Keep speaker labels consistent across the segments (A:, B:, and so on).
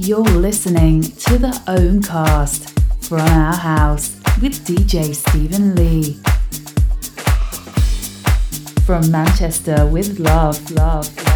A: you're listening to the Ohmcast from our house with DJ Stephen Lee. From Manchester with love. love,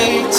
B: will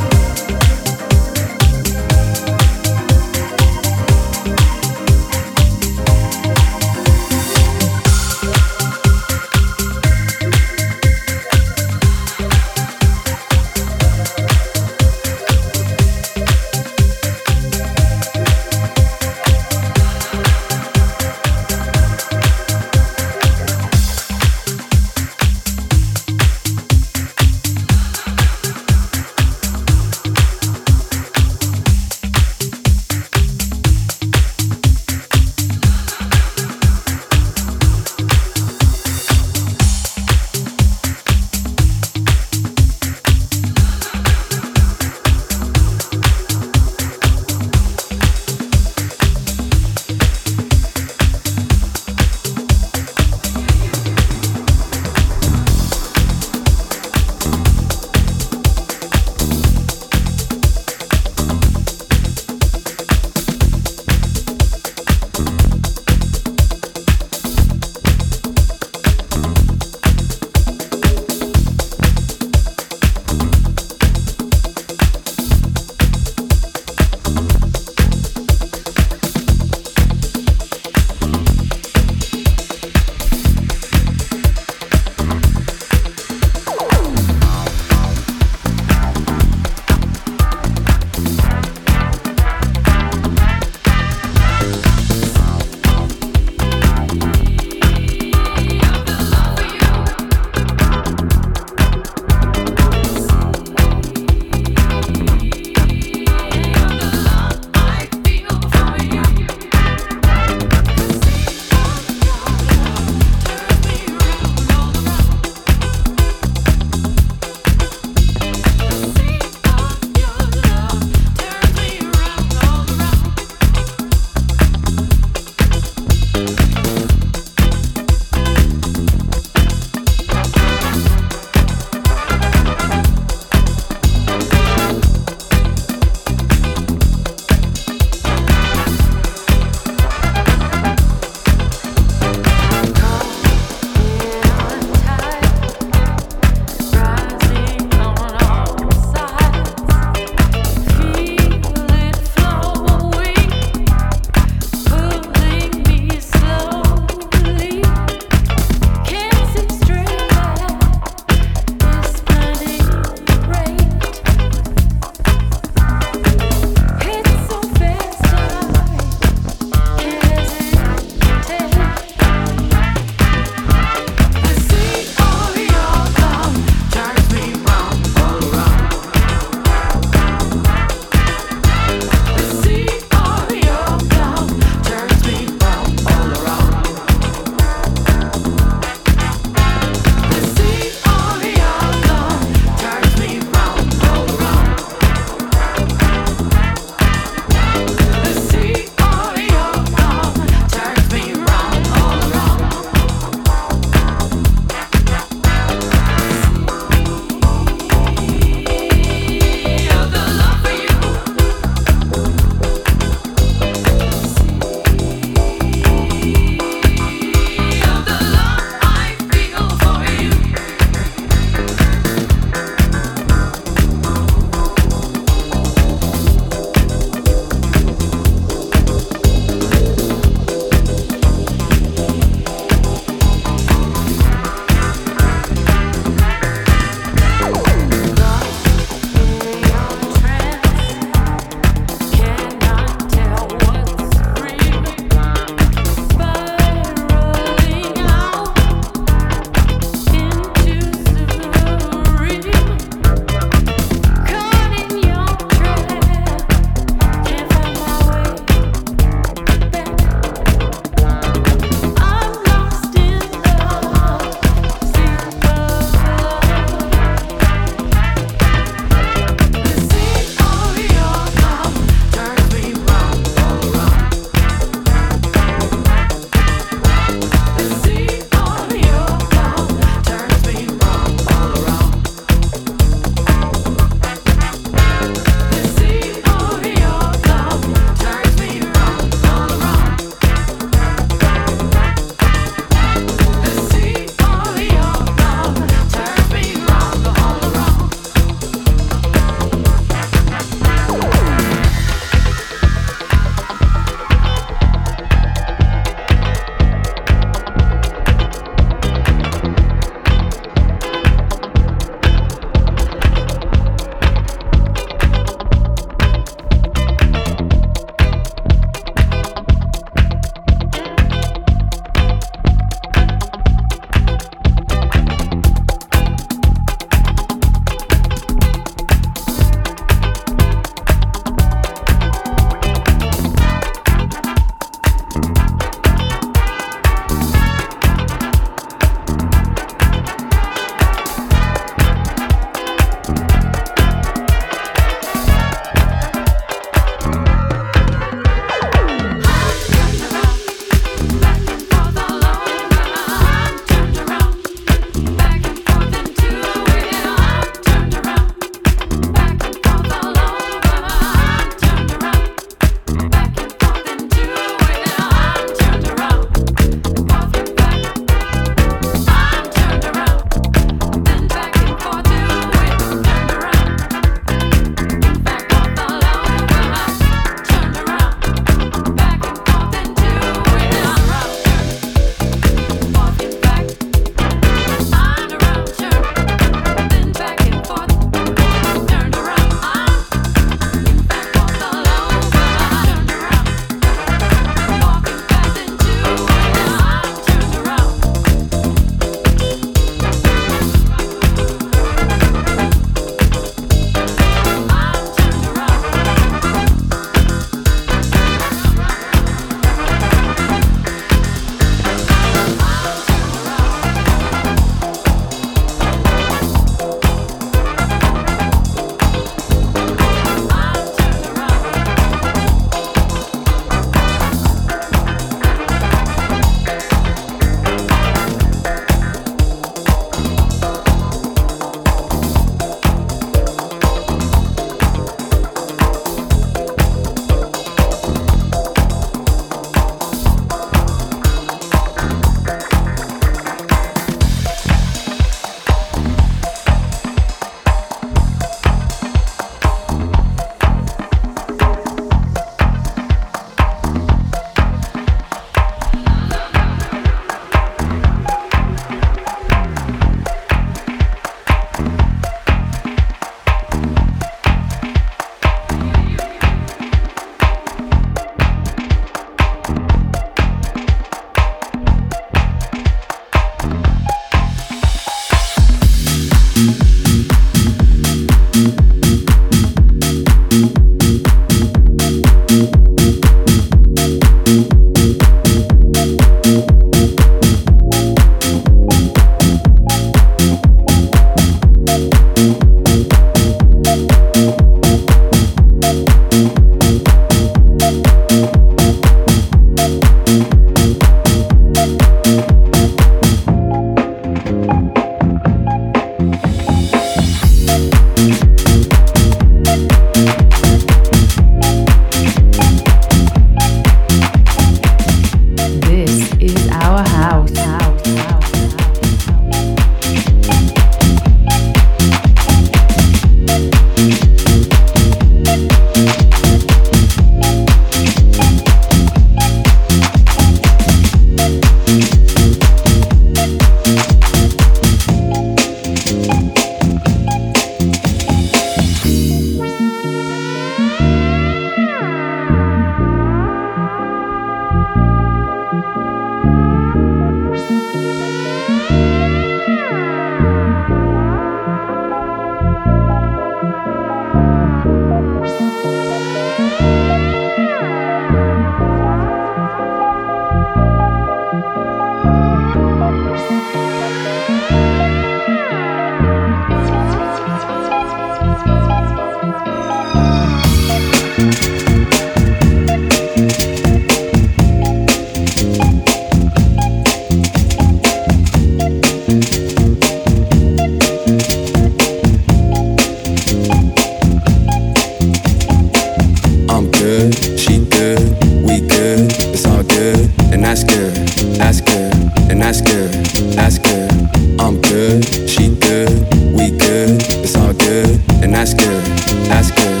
C: Ask good. ask good.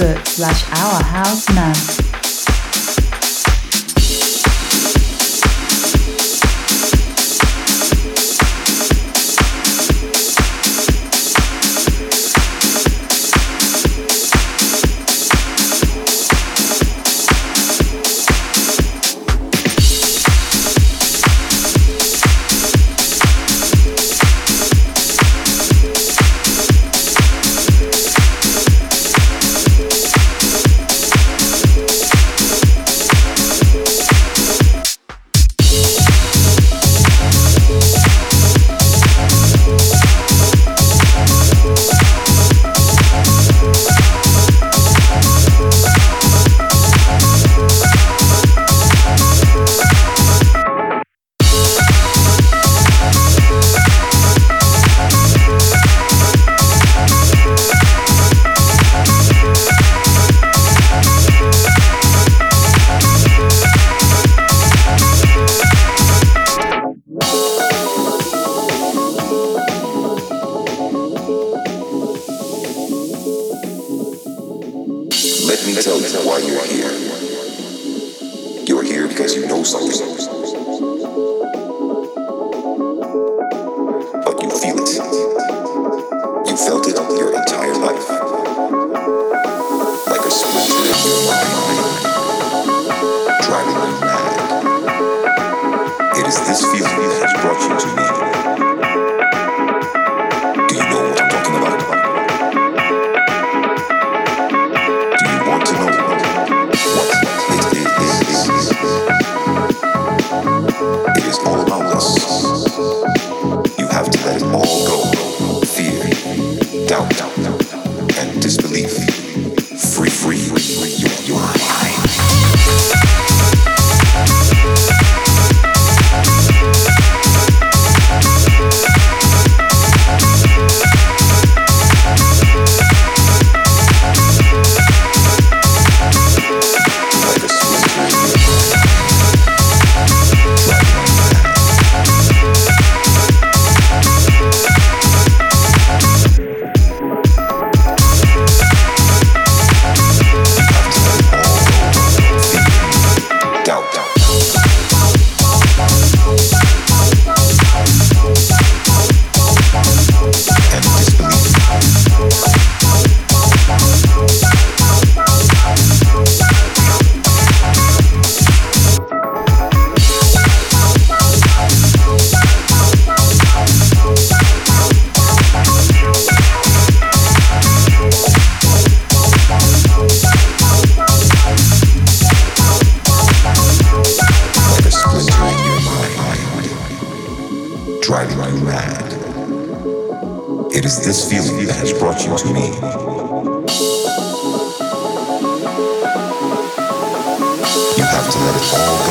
B: Facebook slash Our House
D: have to let it all.